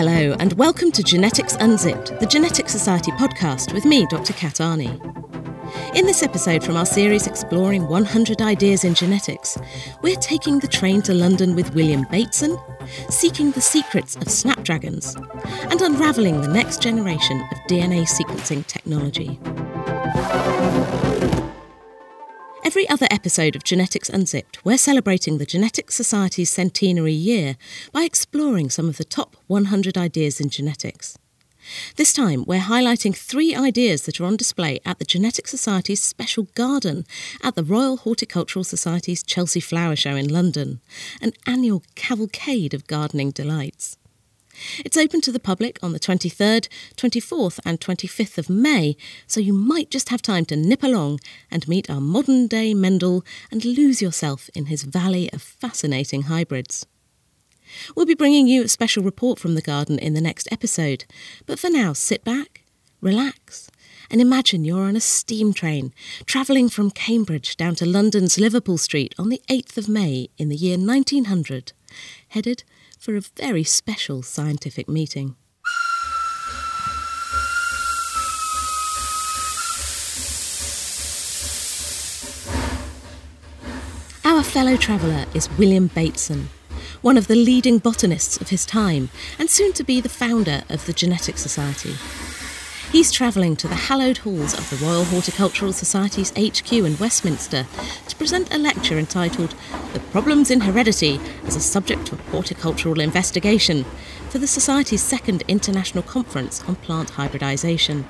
Hello, and welcome to Genetics Unzipped, the Genetics Society podcast with me, Dr. Kat Arney. In this episode from our series exploring 100 ideas in genetics, we're taking the train to London with William Bateson, seeking the secrets of snapdragons, and unravelling the next generation of DNA sequencing technology. Every other episode of Genetics Unzipped, we're celebrating the Genetics Society's centenary year by exploring some of the top 100 ideas in genetics. This time, we're highlighting three ideas that are on display at the Genetics Society's special garden at the Royal Horticultural Society's Chelsea Flower Show in London, an annual cavalcade of gardening delights. It's open to the public on the 23rd, 24th, and 25th of May, so you might just have time to nip along and meet our modern day Mendel and lose yourself in his valley of fascinating hybrids. We'll be bringing you a special report from the garden in the next episode, but for now, sit back, relax, and imagine you're on a steam train travelling from Cambridge down to London's Liverpool Street on the 8th of May in the year 1900, headed for a very special scientific meeting. Our fellow traveller is William Bateson, one of the leading botanists of his time and soon to be the founder of the Genetic Society. He's travelling to the hallowed halls of the Royal Horticultural Society's HQ in Westminster to present a lecture entitled The Problems in Heredity as a Subject of Horticultural Investigation for the Society's second International Conference on Plant Hybridisation.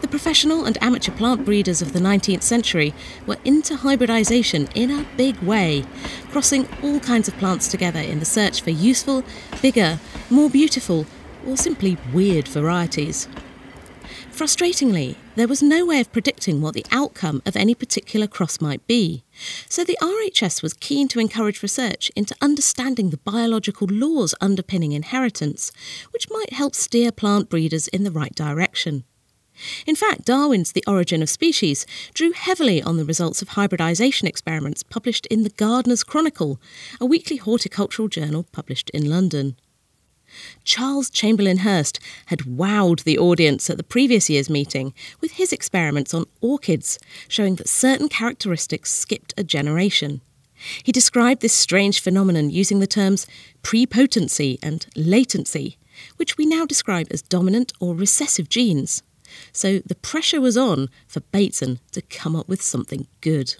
The professional and amateur plant breeders of the 19th century were into hybridisation in a big way, crossing all kinds of plants together in the search for useful, bigger, more beautiful, or simply weird varieties. Frustratingly, there was no way of predicting what the outcome of any particular cross might be, so the RHS was keen to encourage research into understanding the biological laws underpinning inheritance, which might help steer plant breeders in the right direction. In fact, Darwin's The Origin of Species drew heavily on the results of hybridisation experiments published in The Gardener's Chronicle, a weekly horticultural journal published in London. Charles Chamberlain Hurst had wowed the audience at the previous year's meeting with his experiments on orchids, showing that certain characteristics skipped a generation. He described this strange phenomenon using the terms prepotency and latency, which we now describe as dominant or recessive genes. So the pressure was on for Bateson to come up with something good.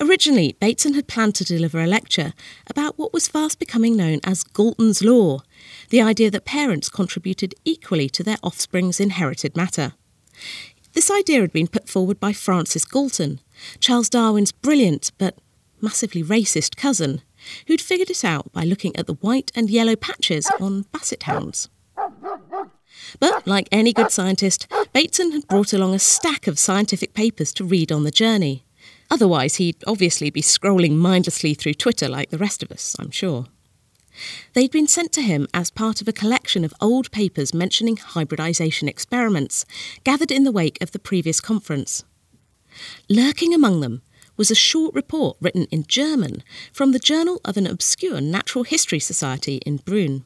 Originally, Bateson had planned to deliver a lecture about what was fast becoming known as Galton's Law, the idea that parents contributed equally to their offspring's inherited matter. This idea had been put forward by Francis Galton, Charles Darwin's brilliant but massively racist cousin, who'd figured it out by looking at the white and yellow patches on basset hounds. But, like any good scientist, Bateson had brought along a stack of scientific papers to read on the journey. Otherwise, he'd obviously be scrolling mindlessly through Twitter like the rest of us, I'm sure. They'd been sent to him as part of a collection of old papers mentioning hybridisation experiments, gathered in the wake of the previous conference. Lurking among them was a short report written in German from the Journal of an obscure natural history society in Brünn.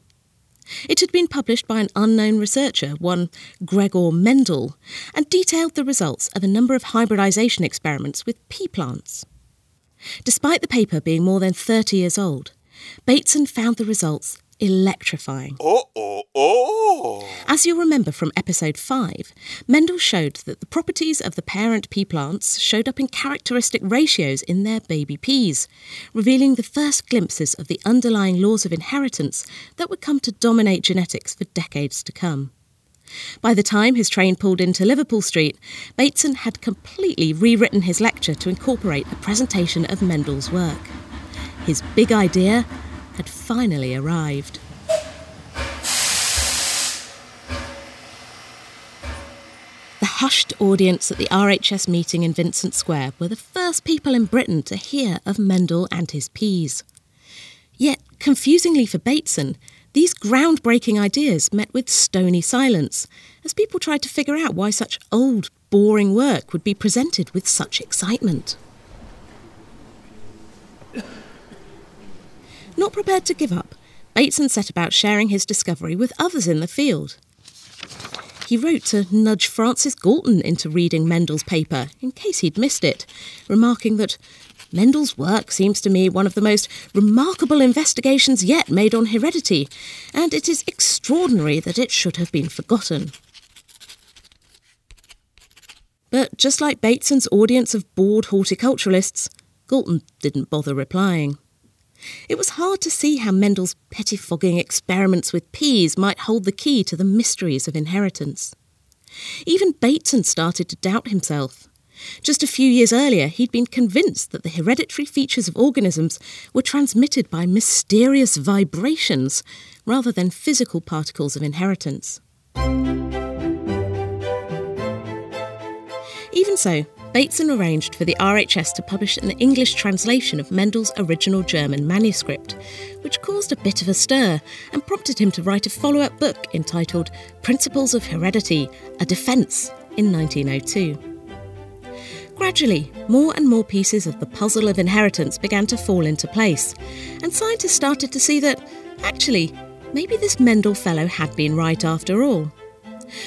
It had been published by an unknown researcher, one Gregor Mendel, and detailed the results of a number of hybridisation experiments with pea plants. Despite the paper being more than 30 years old, Bateson found the results electrifying. Oh, oh, oh. As you'll remember from episode 5, Mendel showed that the properties of the parent pea plants showed up in characteristic ratios in their baby peas, revealing the first glimpses of the underlying laws of inheritance that would come to dominate genetics for decades to come. By the time his train pulled into Liverpool Street, Bateson had completely rewritten his lecture to incorporate a presentation of Mendel's work. His big idea had finally arrived. The hushed audience at the RHS meeting in Vincent Square were the first people in Britain to hear of Mendel and his peas. Yet, confusingly for Bateson, these groundbreaking ideas met with stony silence as people tried to figure out why such old, boring work would be presented with such excitement. Not prepared to give up, Bateson set about sharing his discovery with others in the field. He wrote to nudge Francis Galton into reading Mendel's paper in case he'd missed it, remarking that Mendel's work seems to me one of the most remarkable investigations yet made on heredity, and it is extraordinary that it should have been forgotten. But just like Bateson's audience of bored horticulturalists, Galton didn't bother replying. It was hard to see how Mendel's pettifogging experiments with peas might hold the key to the mysteries of inheritance. Even Bateson started to doubt himself. Just a few years earlier, he'd been convinced that the hereditary features of organisms were transmitted by mysterious vibrations rather than physical particles of inheritance. Even so, Bateson arranged for the RHS to publish an English translation of Mendel's original German manuscript, which caused a bit of a stir and prompted him to write a follow up book entitled Principles of Heredity A Defence in 1902. Gradually, more and more pieces of the puzzle of inheritance began to fall into place, and scientists started to see that, actually, maybe this Mendel fellow had been right after all.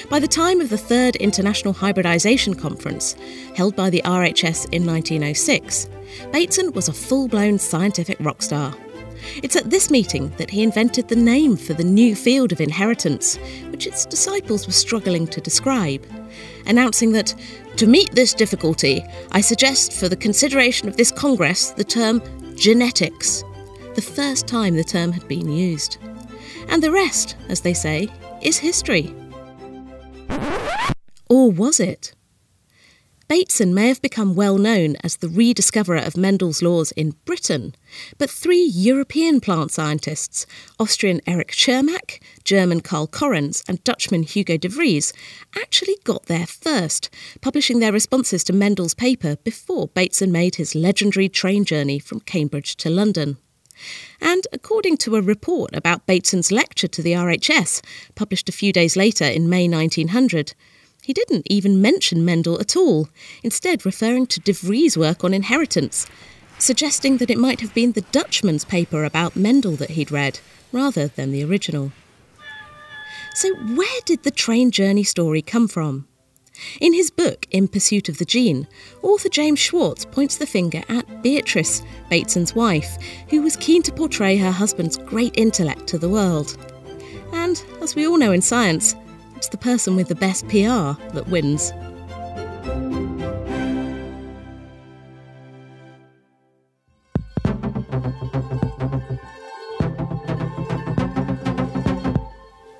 By the time of the Third International Hybridization Conference, held by the RHS in 1906, Bateson was a full blown scientific rock star. It's at this meeting that he invented the name for the new field of inheritance, which its disciples were struggling to describe, announcing that, to meet this difficulty, I suggest for the consideration of this Congress the term genetics, the first time the term had been used. And the rest, as they say, is history. Or was it? Bateson may have become well known as the rediscoverer of Mendel's laws in Britain, but three European plant scientists, Austrian Erich Tschermak, German Karl Correns, and Dutchman Hugo de Vries, actually got there first, publishing their responses to Mendel's paper before Bateson made his legendary train journey from Cambridge to London. And according to a report about Bateson's lecture to the RHS, published a few days later in May 1900, he didn't even mention Mendel at all, instead referring to De Vries' work on inheritance, suggesting that it might have been the Dutchman's paper about Mendel that he'd read, rather than the original. So, where did the train journey story come from? In his book, In Pursuit of the Gene, author James Schwartz points the finger at Beatrice, Bateson's wife, who was keen to portray her husband's great intellect to the world. And, as we all know in science, it's the person with the best PR that wins.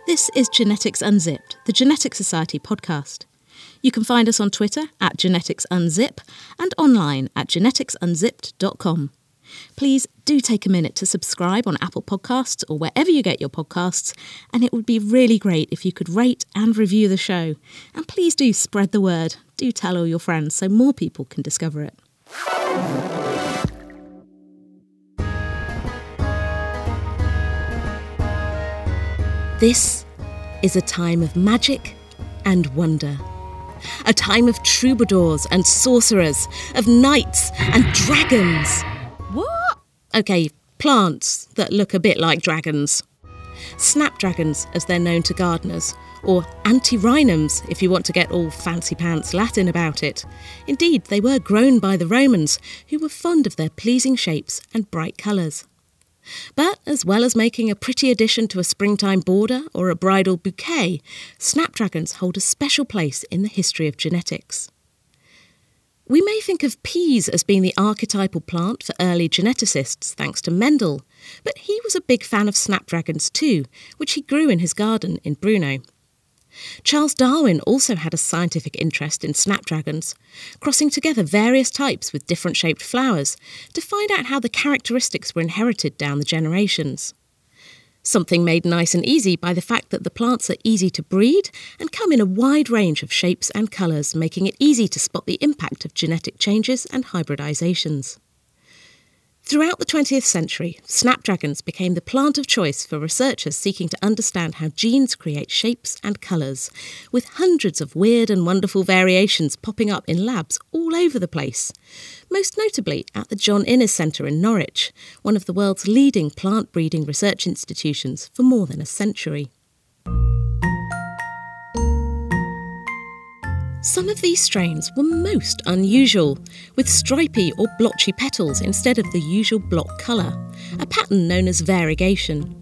This is Genetics Unzipped, the Genetics Society podcast. You can find us on Twitter at Genetics Unzip and online at geneticsunzipped.com. Please do take a minute to subscribe on Apple Podcasts or wherever you get your podcasts, and it would be really great if you could rate and review the show. And please do spread the word. Do tell all your friends so more people can discover it. This is a time of magic and wonder. A time of troubadours and sorcerers, of knights and dragons. What? Okay, plants that look a bit like dragons. Snapdragons, as they're known to gardeners, or antirrhinums, if you want to get all fancy pants Latin about it. Indeed, they were grown by the Romans, who were fond of their pleasing shapes and bright colours. But as well as making a pretty addition to a springtime border or a bridal bouquet, snapdragons hold a special place in the history of genetics. We may think of peas as being the archetypal plant for early geneticists, thanks to Mendel, but he was a big fan of snapdragons too, which he grew in his garden in Brno. Charles Darwin also had a scientific interest in snapdragons, crossing together various types with different shaped flowers to find out how the characteristics were inherited down the generations. Something made nice and easy by the fact that the plants are easy to breed and come in a wide range of shapes and colours, making it easy to spot the impact of genetic changes and hybridizations. Throughout the 20th century, snapdragons became the plant of choice for researchers seeking to understand how genes create shapes and colours, with hundreds of weird and wonderful variations popping up in labs all over the place. Most notably at the John Innes Centre in Norwich, one of the world's leading plant breeding research institutions for more than a century. Some of these strains were most unusual, with stripy or blotchy petals instead of the usual block colour, a pattern known as variegation.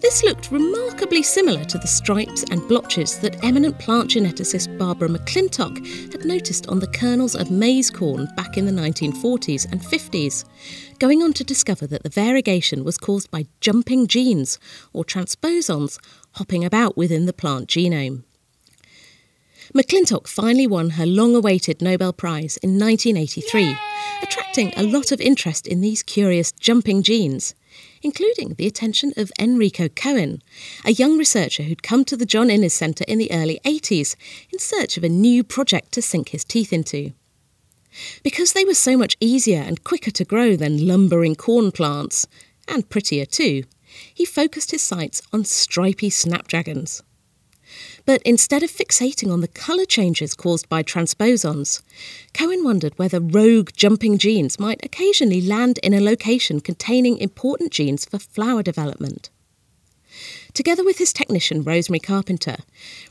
This looked remarkably similar to the stripes and blotches that eminent plant geneticist Barbara McClintock had noticed on the kernels of maize corn back in the 1940s and 50s, going on to discover that the variegation was caused by jumping genes, or transposons, hopping about within the plant genome. McClintock finally won her long awaited Nobel Prize in 1983, Yay! attracting a lot of interest in these curious jumping genes, including the attention of Enrico Coen, a young researcher who'd come to the John Innes Centre in the early 80s in search of a new project to sink his teeth into. Because they were so much easier and quicker to grow than lumbering corn plants, and prettier too, he focused his sights on stripy snapdragons. But instead of fixating on the colour changes caused by transposons, Coen wondered whether rogue jumping genes might occasionally land in a location containing important genes for flower development. Together with his technician Rosemary Carpenter,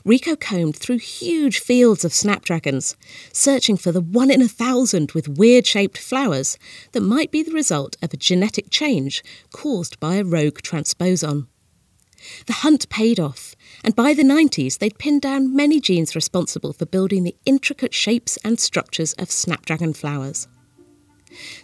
Rico combed through huge fields of snapdragons, searching for the one in a thousand with weird shaped flowers that might be the result of a genetic change caused by a rogue transposon. The hunt paid off, and by the 90s they'd pinned down many genes responsible for building the intricate shapes and structures of snapdragon flowers.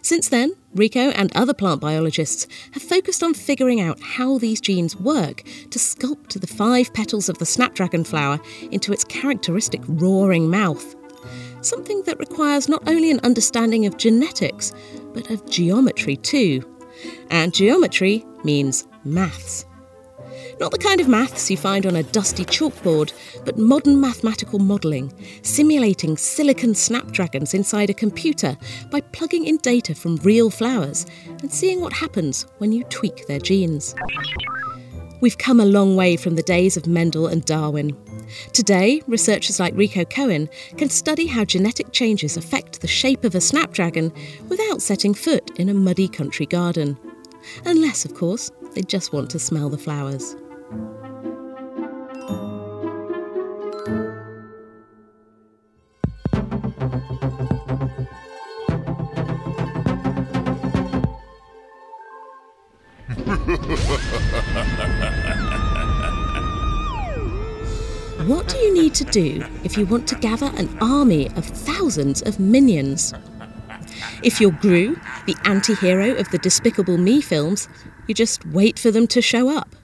Since then, Rico and other plant biologists have focused on figuring out how these genes work to sculpt the five petals of the snapdragon flower into its characteristic roaring mouth. Something that requires not only an understanding of genetics, but of geometry too. And geometry means maths. Not the kind of maths you find on a dusty chalkboard, but modern mathematical modelling, simulating silicon snapdragons inside a computer by plugging in data from real flowers and seeing what happens when you tweak their genes. We've come a long way from the days of Mendel and Darwin. Today, researchers like Rico Coen can study how genetic changes affect the shape of a snapdragon without setting foot in a muddy country garden. Unless, of course, they just want to smell the flowers. Do if you want to gather an army of thousands of minions? If you're Gru, the anti hero of the Despicable Me films, you just wait for them to show up.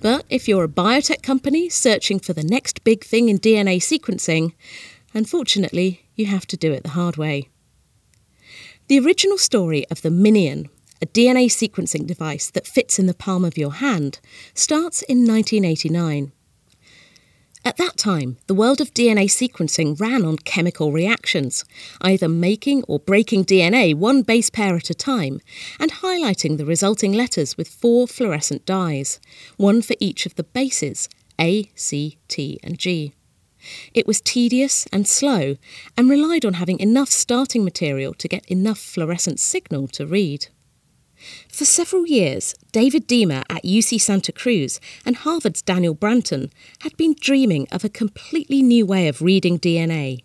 But if you're a biotech company searching for the next big thing in DNA sequencing, unfortunately, you have to do it the hard way. The original story of the MinION, a DNA sequencing device that fits in the palm of your hand, starts in 1989. At that time, the world of DNA sequencing ran on chemical reactions, either making or breaking DNA one base pair at a time, and highlighting the resulting letters with four fluorescent dyes, one for each of the bases A, C, T, and G. It was tedious and slow, and relied on having enough starting material to get enough fluorescent signal to read. For several years, David Deamer at UC Santa Cruz and Harvard's Daniel Branton had been dreaming of a completely new way of reading DNA,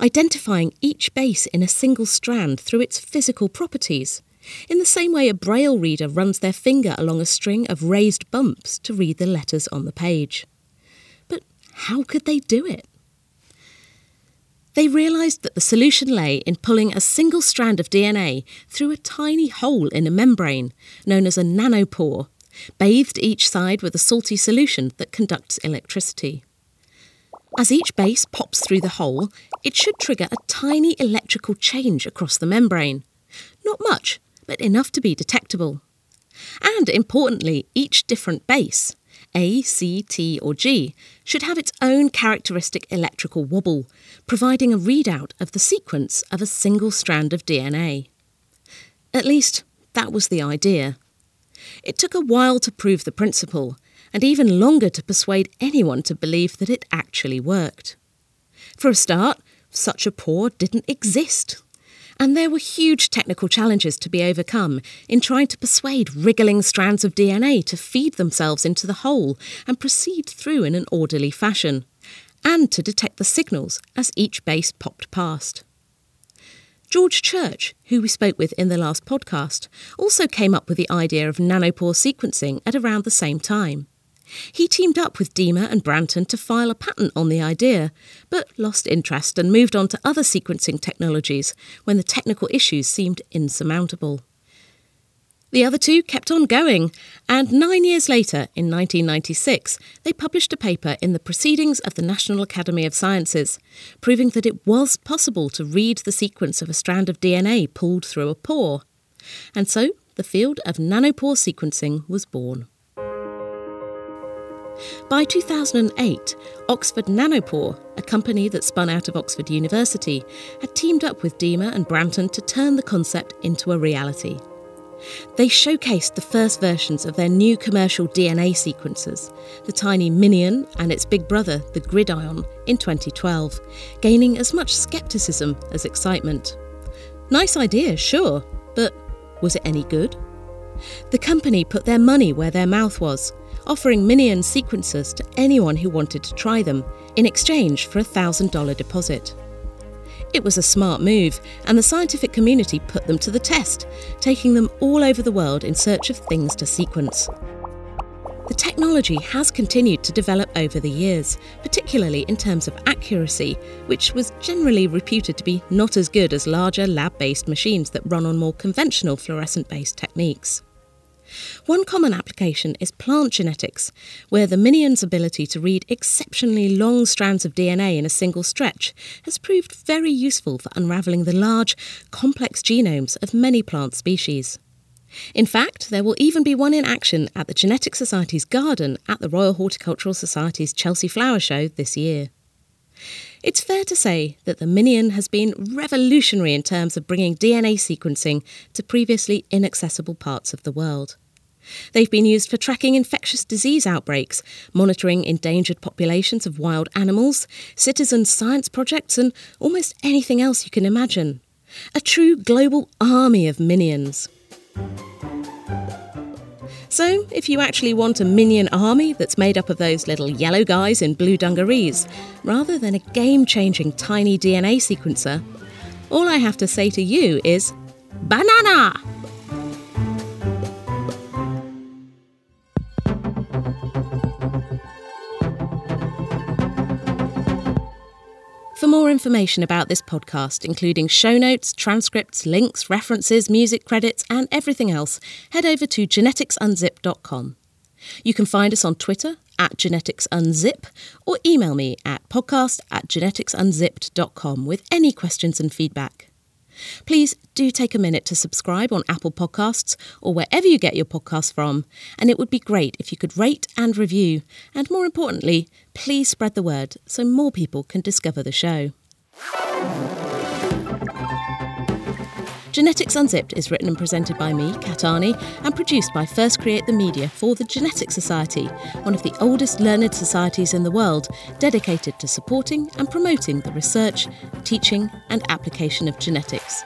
identifying each base in a single strand through its physical properties, in the same way a braille reader runs their finger along a string of raised bumps to read the letters on the page. But how could they do it? They realised that the solution lay in pulling a single strand of DNA through a tiny hole in a membrane, known as a nanopore, bathed each side with a salty solution that conducts electricity. As each base pops through the hole, it should trigger a tiny electrical change across the membrane. Not much, but enough to be detectable. And importantly, each different base, A, C, T, or G, should have its own characteristic electrical wobble, providing a readout of the sequence of a single strand of DNA. At least, That was the idea. It took a while to prove the principle, and even longer to persuade anyone to believe that it actually worked. For a start, such a pore didn't exist. And there were huge technical challenges to be overcome in trying to persuade wriggling strands of DNA to feed themselves into the hole and proceed through in an orderly fashion, and to detect the signals as each base popped past. George Church, who we spoke with in the last podcast, also came up with the idea of nanopore sequencing at around the same time. He teamed up with Deamer and Branton to file a patent on the idea, but lost interest and moved on to other sequencing technologies when the technical issues seemed insurmountable. The other two kept on going, and nine years later, in 1996, they published a paper in the Proceedings of the National Academy of Sciences, proving that it was possible to read the sequence of a strand of DNA pulled through a pore. And so, the field of nanopore sequencing was born. By 2008, Oxford Nanopore, a company that spun out of Oxford University, had teamed up with Deamer and Branton to turn the concept into a reality. They showcased the first versions of their new commercial DNA sequencers, the tiny MinION and its big brother, the GridION, in 2012, gaining as much scepticism as excitement. Nice idea, sure, but was it any good? The company put their money where their mouth was, offering MinION sequencers to anyone who wanted to try them, in exchange for a $1,000 deposit. It was a smart move, and the scientific community put them to the test, taking them all over the world in search of things to sequence. The technology has continued to develop over the years, particularly in terms of accuracy, which was generally reputed to be not as good as larger lab based machines that run on more conventional fluorescent based techniques. One common application is plant genetics, where the MinION's ability to read exceptionally long strands of DNA in a single stretch has proved very useful for unravelling the large, complex genomes of many plant species. In fact, there will even be one in action at the Genetic Society's garden at the Royal Horticultural Society's Chelsea Flower Show this year. It's fair to say that the MinION has been revolutionary in terms of bringing DNA sequencing to previously inaccessible parts of the world. They've been used for tracking infectious disease outbreaks, monitoring endangered populations of wild animals, citizen science projects, and almost anything else you can imagine. A true global army of minions. So, if you actually want a minion army that's made up of those little yellow guys in blue dungarees, rather than a game changing tiny DNA sequencer, all I have to say to you is banana! For more information about this podcast, including show notes, transcripts, links, references, music credits, and everything else, head over to geneticsunzip.com. You can find us on Twitter at geneticsunzip or email me at podcast at geneticsunzipped.com with any questions and feedback. Please do take a minute to subscribe on Apple Podcasts or wherever you get your podcasts from, and it would be great if you could rate and review, and more importantly, please spread the word so more people can discover the show. Genetics Unzipped is written and presented by me, Kat Arney, and produced by First Create the Media for the Genetics Society, one of the oldest learned societies in the world dedicated to supporting and promoting the research, teaching, and application of genetics.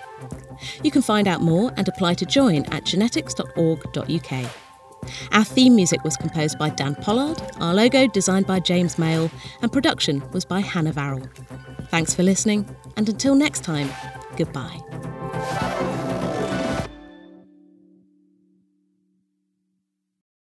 You can find out more and apply to join at genetics.org.uk. Our theme music was composed by Dan Pollard, our logo designed by James Mail, and production was by Hannah Varrell. Thanks for listening, and until next time, goodbye. Thank you.